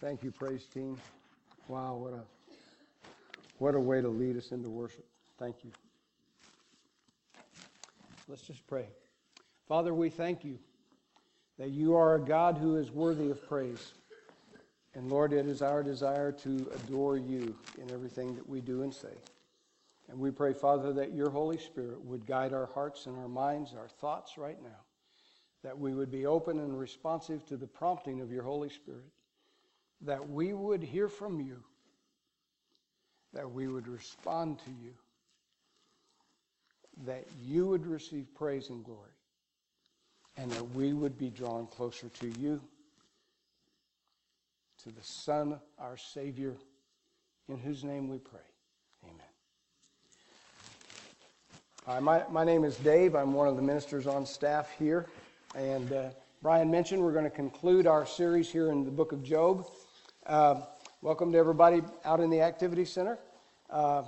Thank you, praise team. Wow, what a what a way to lead us into worship. Thank you. Let's just pray. Father, we thank you that you are a God who is worthy of praise. And Lord, it is our desire to adore you in everything that we do and say. And we pray, Father, that your Holy Spirit would guide our hearts and our minds, our thoughts right now, that we would be open and responsive to the prompting of your Holy Spirit, that we would hear from you, that we would respond to you, that you would receive praise and glory, and that we would be drawn closer to you, to the Son, our Savior, in whose name we pray. Amen. Hi, my, my name is Dave. I'm one of the ministers on staff here. And uh, Brian mentioned we're going to conclude our series here in the book of Job. Uh, welcome to everybody out in the Activity Center. Uh,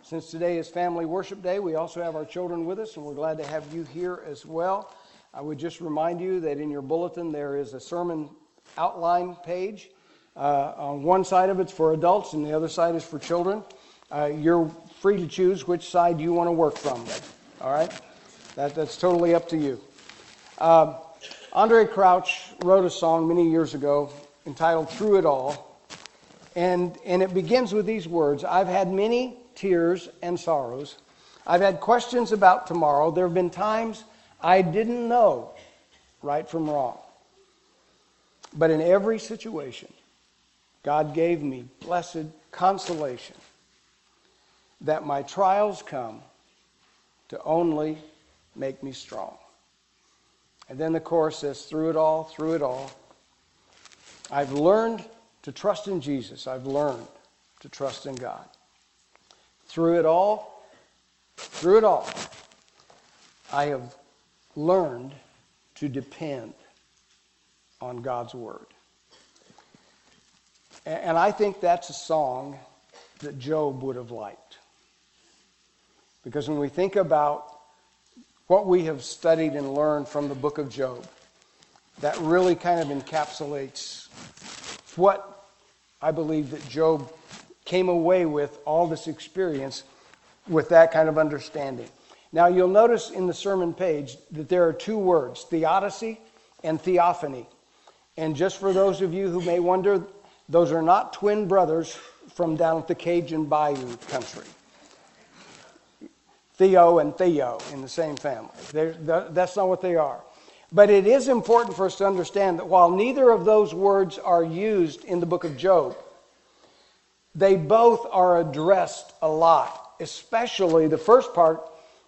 since today is Family Worship Day, we also have our children with us, and we're glad to have you here as well. I would just remind you that in your bulletin there is a sermon outline page. Uh, on one side of it's for adults, and the other side is for children. Uh, you're free to choose which side you want to work from. All right? That, that's totally up to you. Uh, Andraé Crouch wrote a song many years ago entitled Through It All. And, and it begins with these words I've had many tears and sorrows. I've had questions about tomorrow. There have been times I didn't know right from wrong. But in every situation, God gave me blessed consolation that my trials come to only make me strong. And then the chorus says, through it all, through it all, I've learned to trust in Jesus. I've learned to trust in God. Through it all, through it all, I have learned to depend on God's Word. And I think that's a song that Job would have liked. Because when we think about what we have studied and learned from the book of Job, that really kind of encapsulates what I believe that Job came away with all this experience with that kind of understanding. Now, you'll notice in the sermon page that there are two words theodicy and theophany. And just for those of you who may wonder, those are not twin brothers from down at the Cajun Bayou country. Theo and Theo in the same family. that's not what they are. But it is important for us to understand that while neither of those words are used in the book of Job, they both are addressed a lot, especially the first part,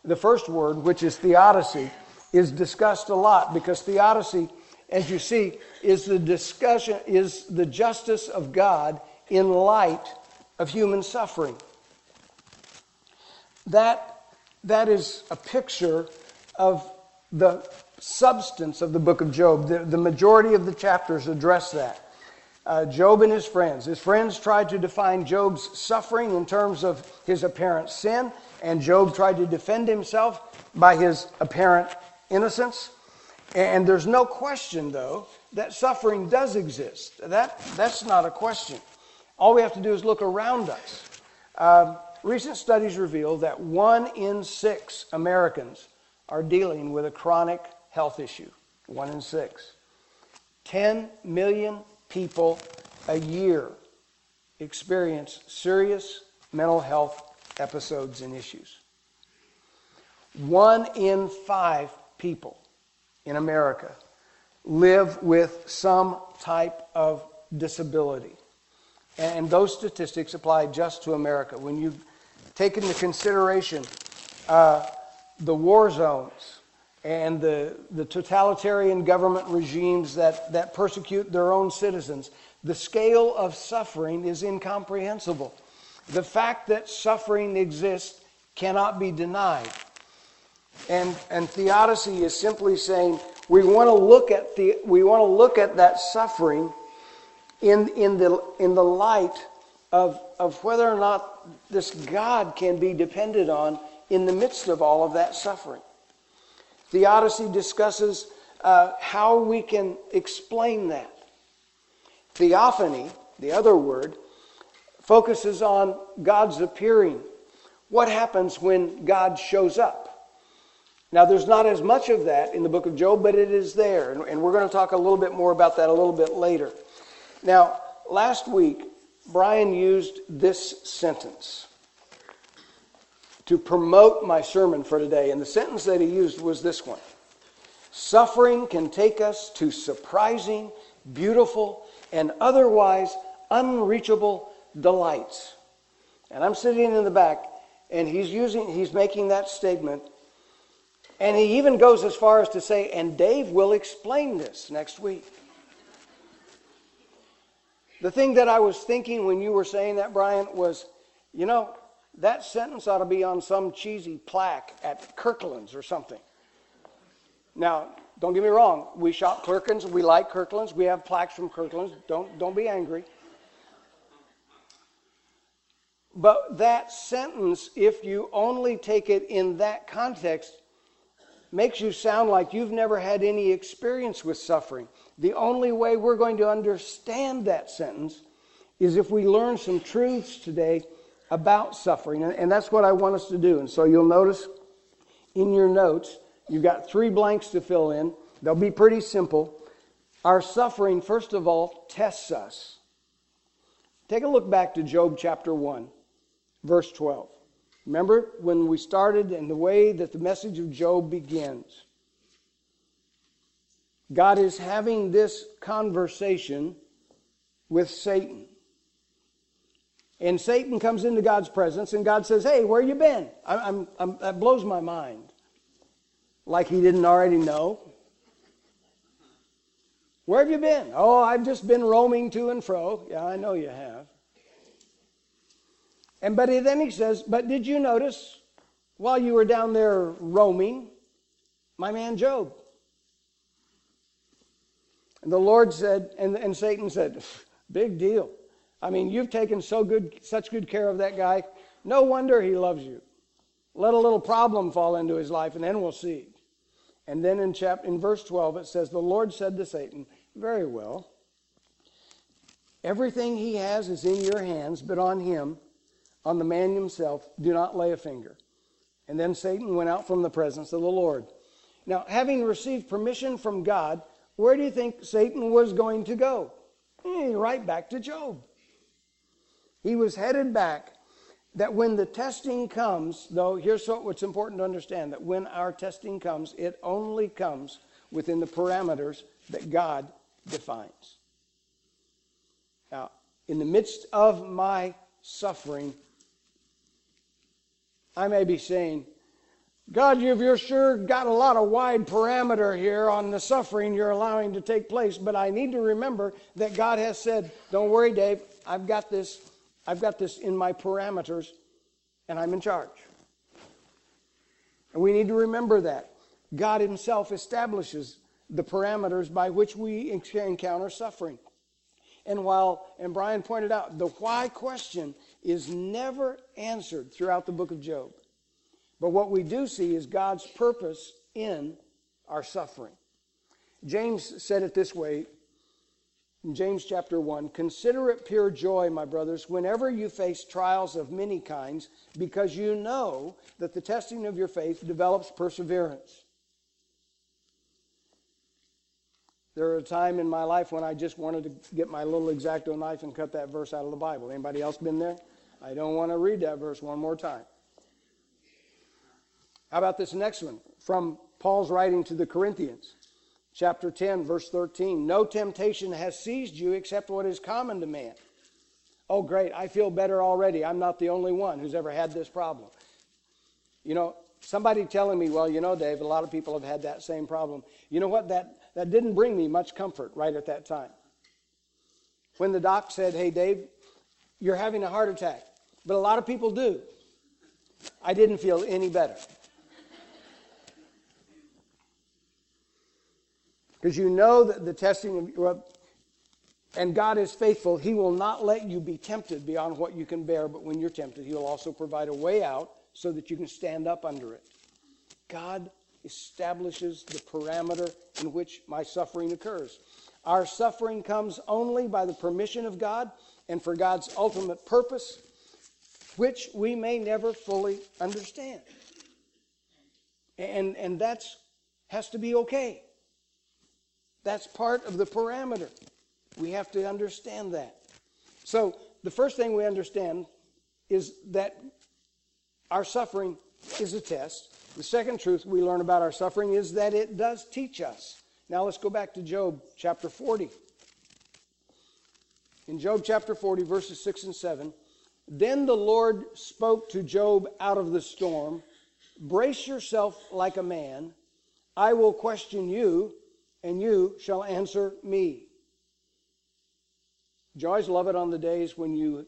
the first word, which is theodicy, is discussed a lot because theodicy, as you see, is the discussion, is the justice of God in light of human suffering. That that is a picture of the substance of the book of Job. The, the majority of the chapters address that. Uh, Job and his friends. His friends tried to define Job's suffering in terms of his apparent sin, and Job tried to defend himself by his apparent innocence. And there's no question, though, that suffering does exist. That, that's not a question. All we have to do is look around us. Uh, Recent studies reveal that one in six Americans are dealing with a chronic health issue. One in six. 10 million people a year experience serious mental health episodes and issues. One in five people in America live with some type of disability. And those statistics apply just to America. When you take into consideration uh, the war zones and the, the totalitarian government regimes that, that persecute their own citizens, the scale of suffering is incomprehensible. The fact that suffering exists cannot be denied. And, and theodicy is simply saying we want to look at the, we want to look at that suffering in, in, the, in the light of, of whether or not this God can be depended on in the midst of all of that suffering. Theodicy discusses uh, how we can explain that. Theophany, the other word, focuses on God's appearing. What happens when God shows up? Now, there's not as much of that in the book of Job, but it is there. And we're going to talk a little bit more about that a little bit later. Now, last week, Brian used this sentence to promote my sermon for today. And the sentence that he used was this one Suffering can take us to surprising, beautiful, and otherwise unreachable delights. And I'm sitting in the back, and he's using, he's making that statement. And he even goes as far as to say, and Dave will explain this next week. The thing that I was thinking when you were saying that, Brian, was, you know, that sentence ought to be on some cheesy plaque at Kirkland's or something. Now, don't get me wrong. We shop Kirkland's. We like Kirkland's. We have plaques from Kirkland's. Don't, don't be angry. But that sentence, if you only take it in that context, makes you sound like you've never had any experience with suffering. The only way we're going to understand that sentence is if we learn some truths today about suffering. And that's what I want us to do. And so you'll notice in your notes, you've got three blanks to fill in. They'll be pretty simple. Our suffering, first of all, tests us. Take a look back to Job chapter 1, verse 12. Remember when we started and the way that the message of Job begins? God is having this conversation with Satan. And Satan comes into God's presence, and God says, Hey, where you been? I'm, I'm, that blows my mind. Like he didn't already know. Where have you been? Oh, I've just been roaming to and fro. Yeah, I know you have. And but then he says, But did you notice while you were down there roaming, my man Job? And the Lord said, and, and Satan said, Big deal. I mean, you've taken so good, such good care of that guy. No wonder he loves you. Let a little problem fall into his life, and then we'll see. And then in, chapter, in verse 12, it says, The Lord said to Satan, Very well. Everything he has is in your hands, but on him, on the man himself, do not lay a finger. And then Satan went out from the presence of the Lord. Now, having received permission from God, where do you think Satan was going to go? Eh, right back to Job. He was headed back. That when the testing comes, though, here's what's important to understand that when our testing comes, it only comes within the parameters that God defines. Now, in the midst of my suffering, I may be saying, God, you've sure got a lot of wide parameter here on the suffering you're allowing to take place, but I need to remember that God has said, Don't worry, Dave, I've got this I've got this in my parameters, and I'm in charge. And we need to remember that. God Himself establishes the parameters by which we encounter suffering. And while, and Brian pointed out, the why question is never answered throughout the book of Job. But what we do see is God's purpose in our suffering. James said it this way in James chapter 1 Consider it pure joy, my brothers, whenever you face trials of many kinds, because you know that the testing of your faith develops perseverance. There was a time in my life when I just wanted to get my little exacto knife and cut that verse out of the Bible. Anybody else been there? I don't want to read that verse one more time. How about this next one from Paul's writing to the Corinthians? Chapter 10, verse 13. No temptation has seized you except what is common to man. Oh, great. I feel better already. I'm not the only one who's ever had this problem. You know, somebody telling me, well, you know, Dave, a lot of people have had that same problem. You know what? That, that didn't bring me much comfort right at that time. When the doc said, hey, Dave, you're having a heart attack, but a lot of people do, I didn't feel any better. Because you know that the testing of, and God is faithful. He will not let you be tempted beyond what you can bear, but when you're tempted, He will also provide a way out so that you can stand up under it. God establishes the parameter in which my suffering occurs. Our suffering comes only by the permission of God and for God's ultimate purpose, which we may never fully understand. And, and that's has to be okay. That's part of the parameter. We have to understand that. So, the first thing we understand is that our suffering is a test. The second truth we learn about our suffering is that it does teach us. Now, let's go back to Job chapter 40. In Job chapter 40, verses 6 and 7, then the Lord spoke to Job out of the storm Brace yourself like a man. I will question you, and you shall answer me. Do you always love it on the days when you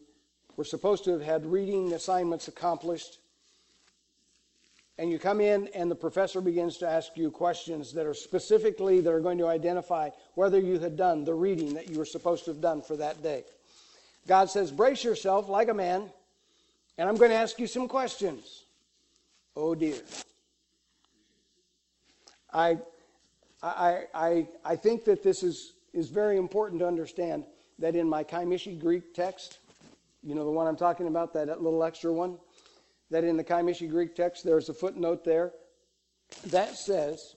were supposed to have had reading assignments accomplished? And you come in and the professor begins to ask you questions that are specifically that are going to identify whether you had done the reading that you were supposed to have done for that day. God says, Brace yourself like a man, and I'm going to ask you some questions. Oh dear. I, I, I, I think that this is, is very important to understand that in my Kaimishi Greek text, you know the one I'm talking about, that little extra one, that in the Kaimishi Greek text there's a footnote there that says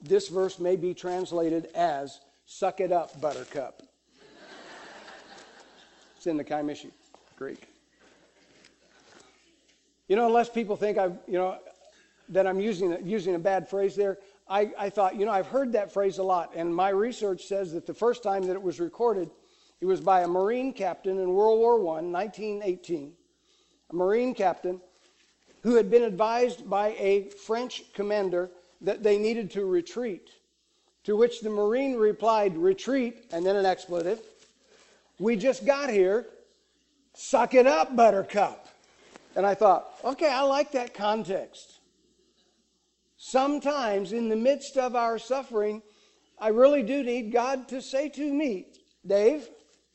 this verse may be translated as suck it up, buttercup. it's in the Kaimishi Greek. You know, unless people think I, you know, that I'm using using a bad phrase there, I, I thought, you know, I've heard that phrase a lot, and my research says that the first time that it was recorded, it was by a Marine captain in World War I, 1918. A Marine captain who had been advised by a French commander that they needed to retreat. To which the Marine replied, Retreat, and then an expletive. We just got here. Suck it up, Buttercup. And I thought, okay, I like that context. Sometimes in the midst of our suffering, I really do need God to say to me, Dave,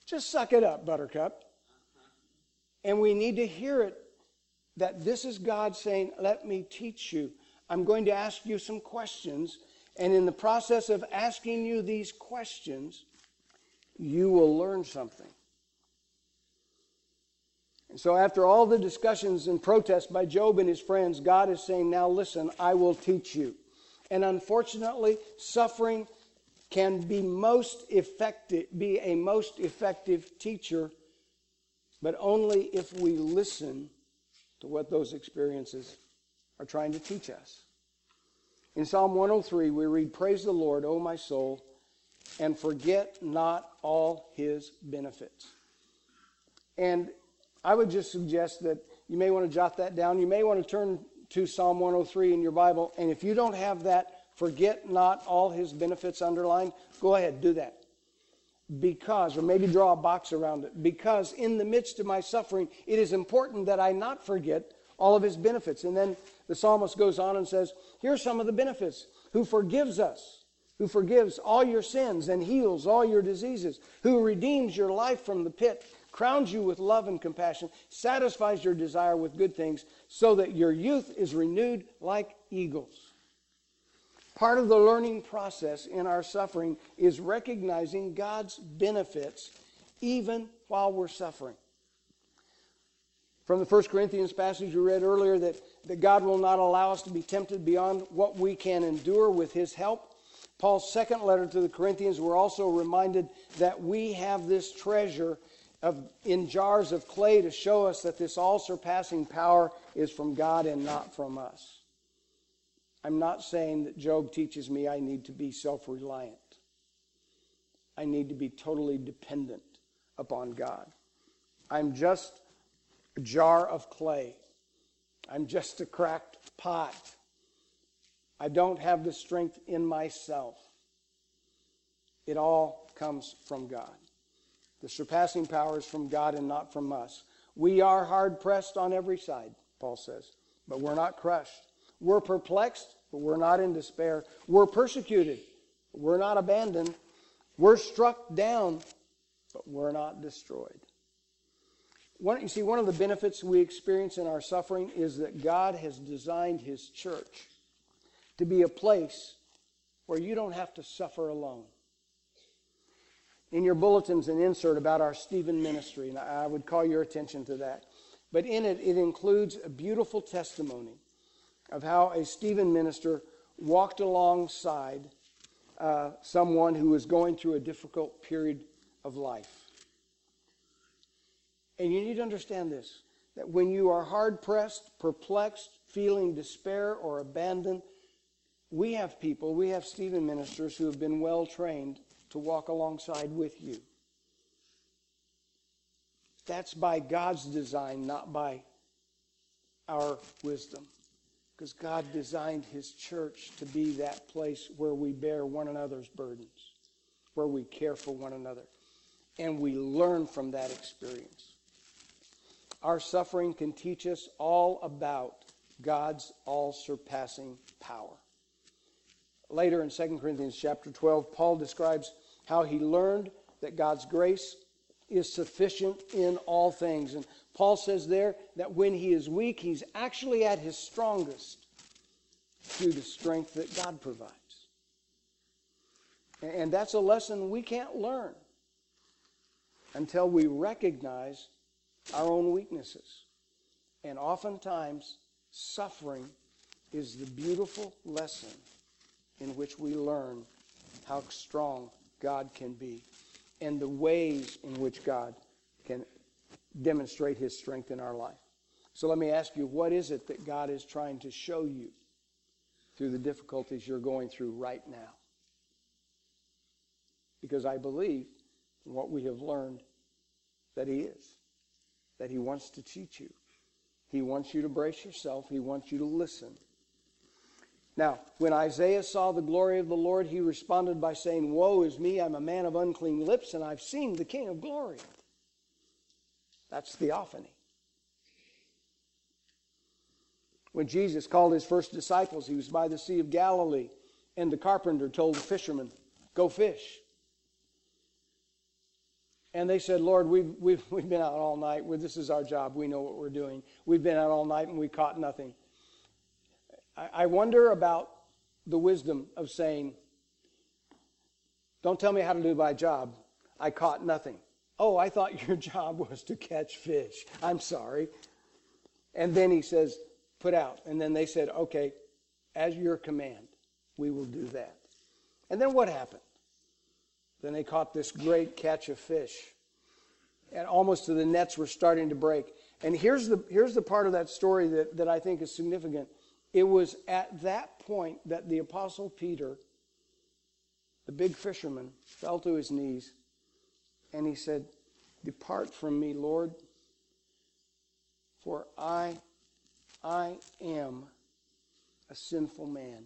just suck it up, Buttercup. And we need to hear it that this is God saying, Let me teach you. I'm going to ask you some questions. And in the process of asking you these questions, you will learn something. So, after all the discussions and protests by Job and his friends, God is saying, Now listen, I will teach you. And unfortunately, suffering can be most effective, be a most effective teacher, but only if we listen to what those experiences are trying to teach us. In Psalm 103, we read, Praise the Lord, O my soul, and forget not all his benefits. And I would just suggest that you may want to jot that down. You may want to turn to Psalm 103 in your Bible, and if you don't have that, forget not all his benefits underlined, go ahead, do that. Because, or maybe draw a box around it, because in the midst of my suffering, it is important that I not forget all of his benefits. And then the psalmist goes on and says, Here's some of the benefits who forgives us, who forgives all your sins and heals all your diseases, who redeems your life from the pit crowns you with love and compassion, satisfies your desire with good things, so that your youth is renewed like eagles. Part of the learning process in our suffering is recognizing God's benefits even while we're suffering. From the 1 Corinthians passage we read earlier, that, that God will not allow us to be tempted beyond what we can endure with His help. Paul's second letter to the Corinthians, we're also reminded that we have this treasure of, in jars of clay to show us that this all surpassing power is from God and not from us. I'm not saying that Job teaches me I need to be self reliant. I need to be totally dependent upon God. I'm just a jar of clay. I'm just a cracked pot. I don't have the strength in myself. It all comes from God. The surpassing power is from God and not from us. We are hard pressed on every side, Paul says, but we're not crushed. We're perplexed, but we're not in despair. We're persecuted, but we're not abandoned. We're struck down, but we're not destroyed. One, you see, one of the benefits we experience in our suffering is that God has designed His church to be a place where you don't have to suffer alone. In your bulletins, an insert about our Stephen ministry, and I would call your attention to that. But in it, it includes a beautiful testimony of how a Stephen minister walked alongside uh, someone who was going through a difficult period of life. And you need to understand this that when you are hard pressed, perplexed, feeling despair or abandoned, we have people, we have Stephen ministers who have been well trained to walk alongside with you. That's by God's design, not by our wisdom. Because God designed His church to be that place where we bear one another's burdens, where we care for one another, and we learn from that experience. Our suffering can teach us all about God's all surpassing power. Later in 2 Corinthians chapter 12, Paul describes how he learned that God's grace is sufficient in all things. And Paul says there that when he is weak, he's actually at his strongest through the strength that God provides. And that's a lesson we can't learn until we recognize our own weaknesses. And oftentimes, suffering is the beautiful lesson in which we learn how strong God can be and the ways in which God can demonstrate his strength in our life. So let me ask you, what is it that God is trying to show you through the difficulties you're going through right now? Because I believe from what we have learned that he is, that he wants to teach you. He wants you to brace yourself. He wants you to listen. Now, when Isaiah saw the glory of the Lord, he responded by saying, Woe is me, I'm a man of unclean lips, and I've seen the King of glory. That's theophany. When Jesus called his first disciples, he was by the Sea of Galilee, and the carpenter told the fishermen, Go fish. And they said, Lord, we've, we've, we've been out all night. this is our job. We know what we're doing. We've been out all night and we caught nothing. I, wonder about the wisdom of saying, Don't tell me how to do my job. I caught nothing. Oh, I thought your job was to catch fish. I'm sorry. And then he says, Put out. And then they said, Okay, as your command, we will do that. And then what happened? Then they caught this great catch of fish. And almost to the nets were starting to break. And here's the, here's the part of that story that, that I think is significant. It was at that point that the Apostle Peter, the big fisherman, fell to his knees and he said, Depart from me, Lord, for I, I am a sinful man.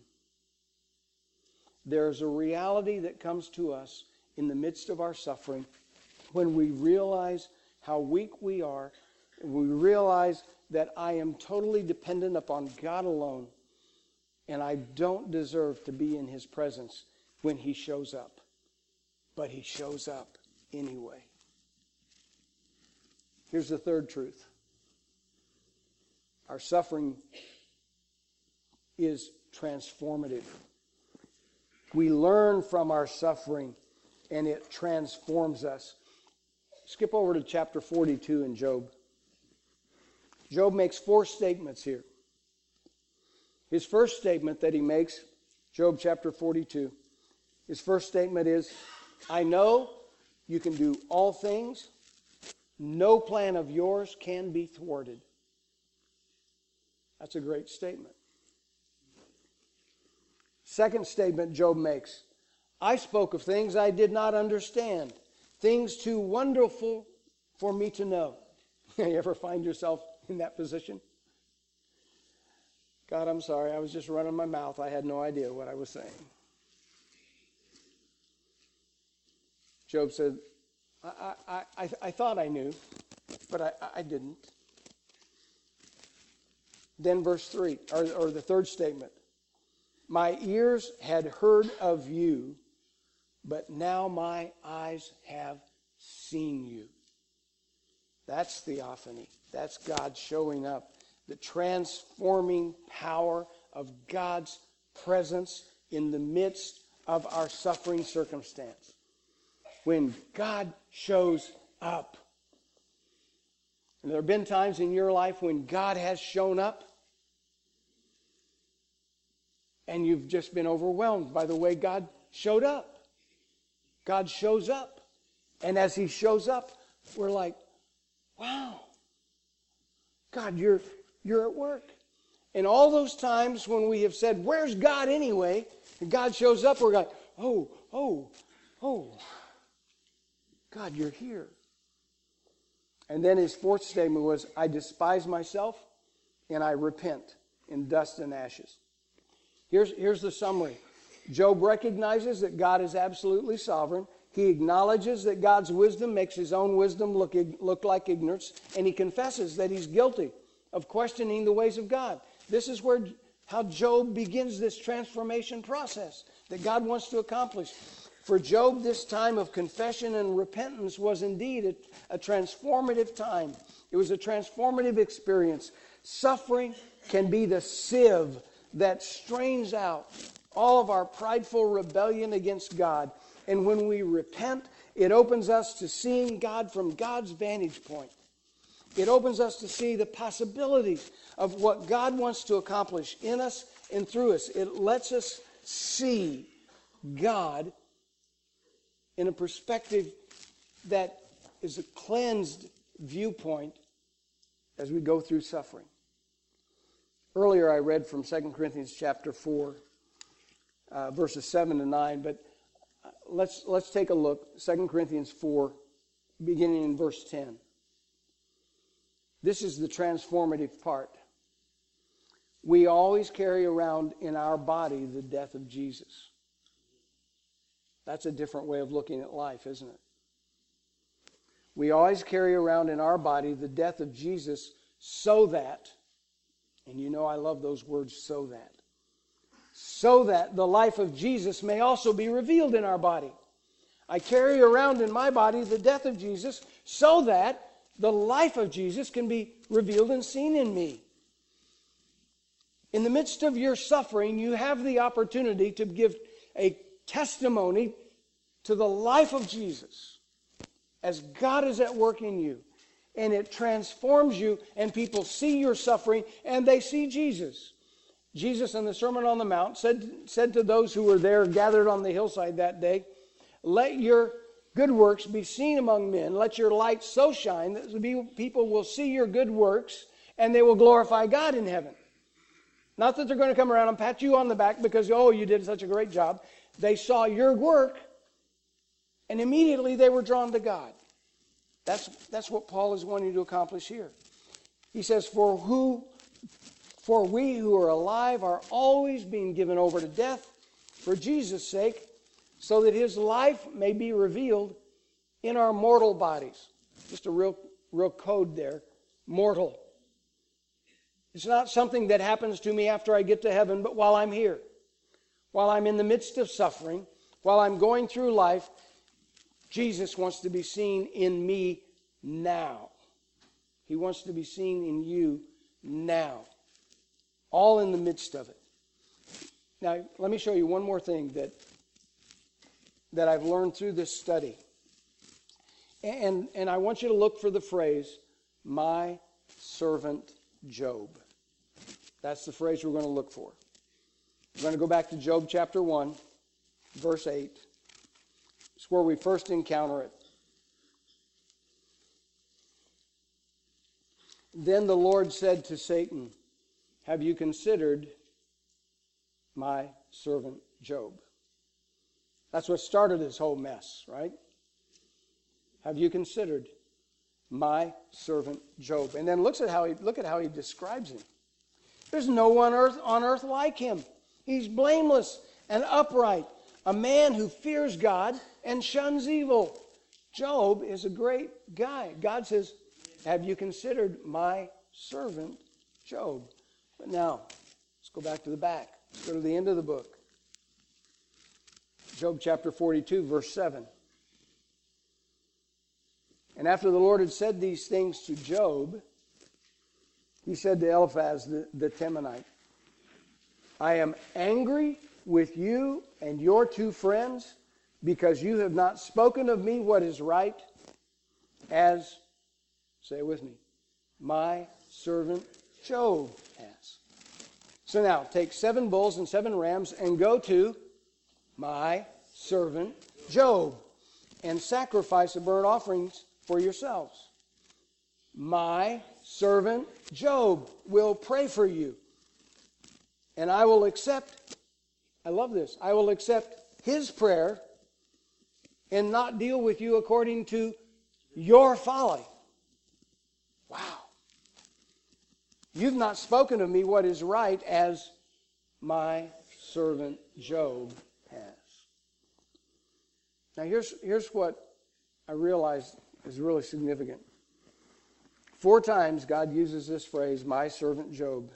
There's a reality that comes to us in the midst of our suffering when we realize how weak we are, we realize that I am totally dependent upon God alone, and I don't deserve to be in His presence when He shows up. But He shows up anyway. Here's the third truth our suffering is transformative. We learn from our suffering and it transforms us. Skip over to chapter 42 in Job. Job makes four statements here. His first statement that he makes, Job chapter 42, his first statement is I know you can do all things, no plan of yours can be thwarted. That's a great statement. Second statement Job makes I spoke of things I did not understand, things too wonderful for me to know. you ever find yourself in that position? God, I'm sorry. I was just running my mouth. I had no idea what I was saying. Job said, I, I, I, I thought I knew, but I, I didn't. Then, verse 3, or, or the third statement My ears had heard of you, but now my eyes have seen you. That's theophany. That's God showing up. The transforming power of God's presence in the midst of our suffering circumstance. when God shows up. And there have been times in your life when God has shown up and you've just been overwhelmed by the way God showed up. God shows up. And as He shows up, we're like, wow, God, you're, you're at work. And all those times when we have said, Where's God anyway? And God shows up, we're like, Oh, oh, oh, God, you're here. And then his fourth statement was, I despise myself and I repent in dust and ashes. Here's, here's the summary Job recognizes that God is absolutely sovereign. He acknowledges that God's wisdom makes his own wisdom look, look like ignorance, and he confesses that he's guilty of questioning the ways of God. This is where how Job begins this transformation process that God wants to accomplish. For Job, this time of confession and repentance was indeed a, a transformative time. It was a transformative experience. Suffering can be the sieve that strains out all of our prideful rebellion against God. And when we repent, it opens us to seeing God from God's vantage point. It opens us to see the possibilities of what God wants to accomplish in us and through us. It lets us see God in a perspective that is a cleansed viewpoint as we go through suffering. Earlier, I read from 2 Corinthians chapter 4, uh, verses 7 to 9, but let's, let's take a look. 2 Corinthians 4, beginning in verse 10. This is the transformative part. We always carry around in our body the death of Jesus. That's a different way of looking at life, isn't it? We always carry around in our body the death of Jesus so that, and you know I love those words, so that, so that the life of Jesus may also be revealed in our body. I carry around in my body the death of Jesus so that the life of Jesus can be revealed and seen in me. In the midst of your suffering, you have the opportunity to give a testimony to the life of Jesus as God is at work in you. And it transforms you, and people see your suffering and they see Jesus. Jesus in the Sermon on the Mount said, said to those who were there gathered on the hillside that day, Let your good works be seen among men. Let your light so shine that people will see your good works and they will glorify God in heaven. Not that they're going to come around and pat you on the back because, oh, you did such a great job. They saw your work and immediately they were drawn to God. That's, that's what Paul is wanting to accomplish here. He says, For who for we who are alive are always being given over to death for Jesus' sake, so that his life may be revealed in our mortal bodies. Just a real, real code there. Mortal. It's not something that happens to me after I get to heaven, but while I'm here, while I'm in the midst of suffering, while I'm going through life, Jesus wants to be seen in me now. He wants to be seen in you now. All in the midst of it. Now, let me show you one more thing that that I've learned through this study. And, and I want you to look for the phrase, my servant Job. That's the phrase we're going to look for. We're going to go back to Job chapter 1, verse 8. It's where we first encounter it. Then the Lord said to Satan, Have you considered my servant Job? That's what started this whole mess, right? Have you considered my servant Job? And then looks at how he look at how he describes him. There's no one earth, on earth like him. He's blameless and upright, a man who fears God and shuns evil. Job is a great guy. God says, Have you considered my servant Job? But now, let's go back to the back. Let's go to the end of the book. Job chapter 42, verse 7. And after the Lord had said these things to Job, he said to Eliphaz the, the Temanite, I am angry with you and your two friends because you have not spoken of me what is right, as, say it with me, my servant Job has. So now, take seven bulls and seven rams and go to my servant Job and sacrifice the burnt offerings for yourselves. My servant Job will pray for you. And I will accept, I love this, I will accept his prayer and not deal with you according to your folly. Wow. You've not spoken of me what is right as my servant Job has. Now, here's, here's what I realize is really significant. Four times God uses this phrase, my servant Job.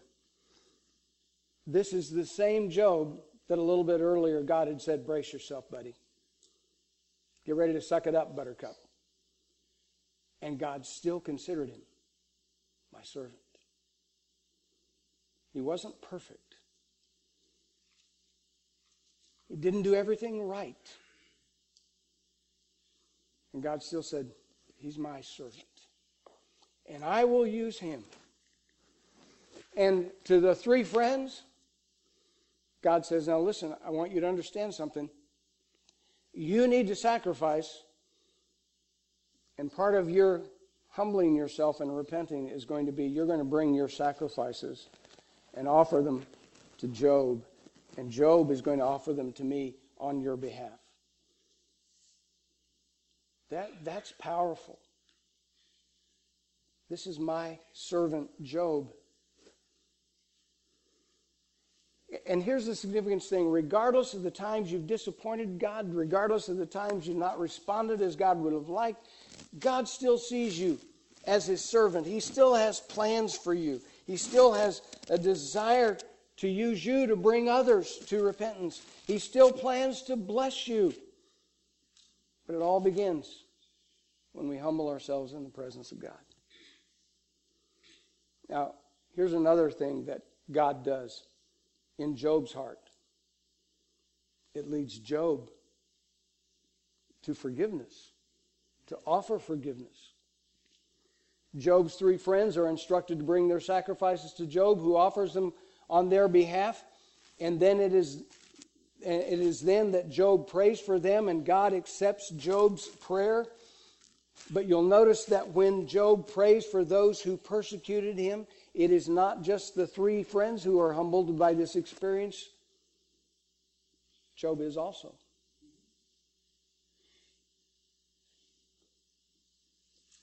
This is the same Job that a little bit earlier God had said, brace yourself, buddy. Get ready to suck it up, buttercup. And God still considered him my servant. He wasn't perfect. He didn't do everything right. And God still said, He's my servant. And I will use him. And to the three friends, God says, Now listen, I want you to understand something. You need to sacrifice, and part of your humbling yourself and repenting is going to be you're going to bring your sacrifices and offer them to Job, and Job is going to offer them to me on your behalf. That, that's powerful. This is my servant Job. And here's the significance thing regardless of the times you've disappointed God, regardless of the times you've not responded as God would have liked, God still sees you as his servant. He still has plans for you. He still has a desire to use you to bring others to repentance. He still plans to bless you. But it all begins when we humble ourselves in the presence of God. Now, here's another thing that God does in Job's heart it leads Job to forgiveness, to offer forgiveness. Job's three friends are instructed to bring their sacrifices to Job, who offers them on their behalf. And then it is, it is then that Job prays for them, and God accepts Job's prayer. But you'll notice that when Job prays for those who persecuted him, it is not just the three friends who are humbled by this experience. Job is also.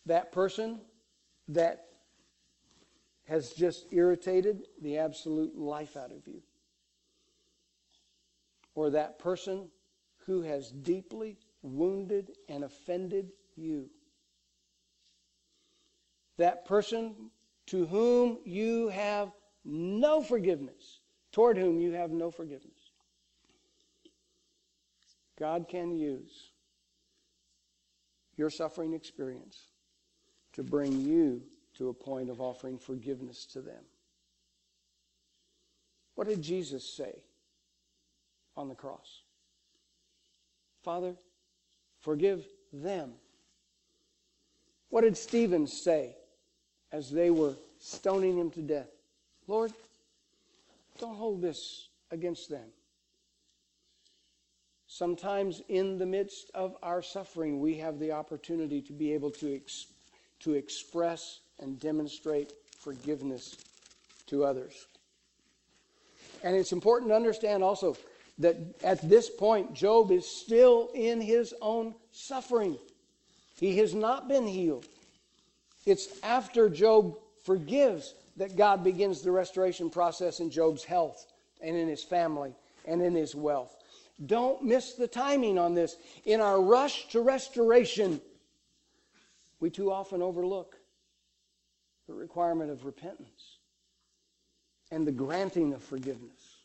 That person that has just irritated the absolute life out of you. Or that person who has deeply wounded and offended you. That person to whom you have no forgiveness, toward whom you have no forgiveness. God can use your suffering experience to bring you to a point of offering forgiveness to them. What did Jesus say on the cross? Father, forgive them. What did Stephen say as they were stoning him to death? Lord, don't hold this against them. Sometimes, in the midst of our suffering, we have the opportunity to be able to express to express and demonstrate forgiveness to others. And it's important to understand also that at this point, Job is still in his own suffering. He has not been healed. It's after Job forgives that God begins the restoration process in Job's health and in his family and in his wealth. Don't miss the timing on this. In our rush to restoration, we too often overlook the requirement of repentance and the granting of forgiveness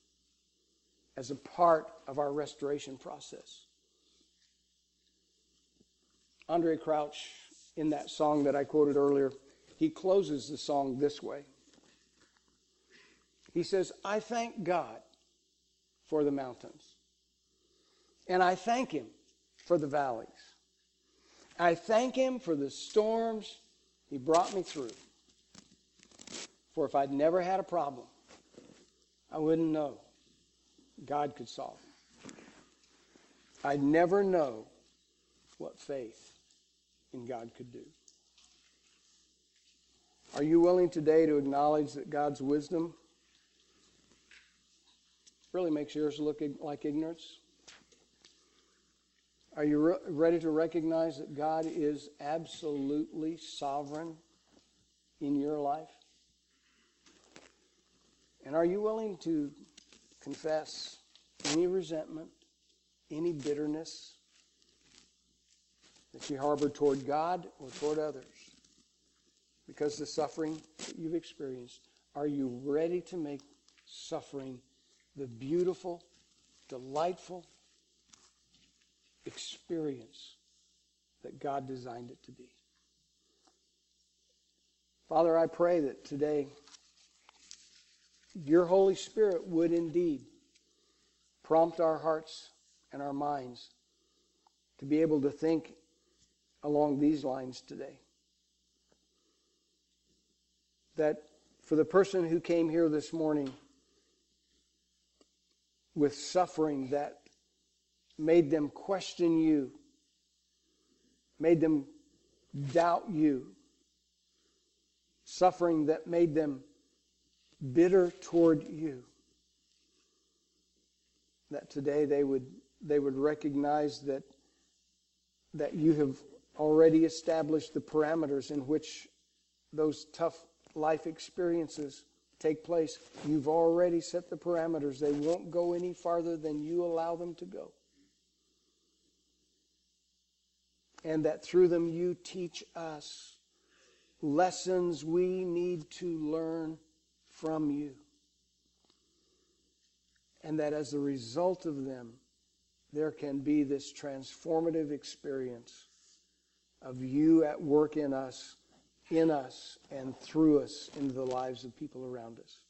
as a part of our restoration process. Andraé Crouch, in that song that I quoted earlier, he closes the song this way. He says, I thank God for the mountains, and I thank Him for the valleys. I thank Him for the storms He brought me through. For if I'd never had a problem, I wouldn't know God could solve them. I'd never know what faith in God could do. Are you willing today to acknowledge that God's wisdom really makes yours look like ignorance? Are you re- ready to recognize that God is absolutely sovereign in your life? And are you willing to confess any resentment, any bitterness that you harbor toward God or toward others because the suffering that you've experienced? Are you ready to make suffering the beautiful, delightful experience that God designed it to be? Father, I pray that today your Holy Spirit would indeed prompt our hearts and our minds to be able to think along these lines today. That for the person who came here this morning with suffering that made them question you, made them doubt you, suffering that made them bitter toward you, that today they would, they would recognize that, that you have already established the parameters in which those tough life experiences take place. You've already set the parameters. They won't go any farther than you allow them to go. And that through them you teach us lessons we need to learn from you. And that as a result of them, there can be this transformative experience of you at work in us, in us, and through us into the lives of people around us.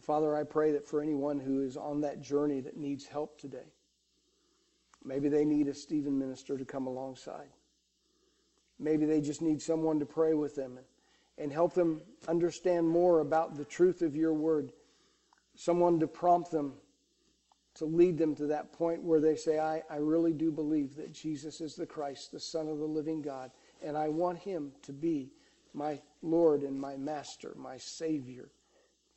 Father, I pray that for anyone who is on that journey that needs help today, maybe they need a Stephen minister to come alongside. Maybe they just need someone to pray with them and, and help them understand more about the truth of your word. Someone to prompt them to lead them to that point where they say, I, I really do believe that Jesus is the Christ, the Son of the living God, and I want him to be my Lord and my Master, my Savior,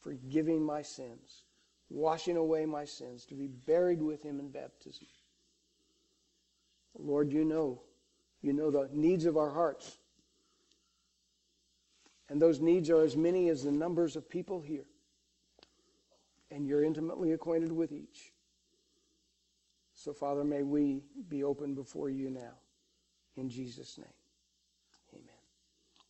forgiving my sins, washing away my sins, to be buried with him in baptism. Lord, you know, you know the needs of our hearts. And those needs are as many as the numbers of people here. And you're intimately acquainted with each. So, Father, may we be open before you now. In Jesus' name.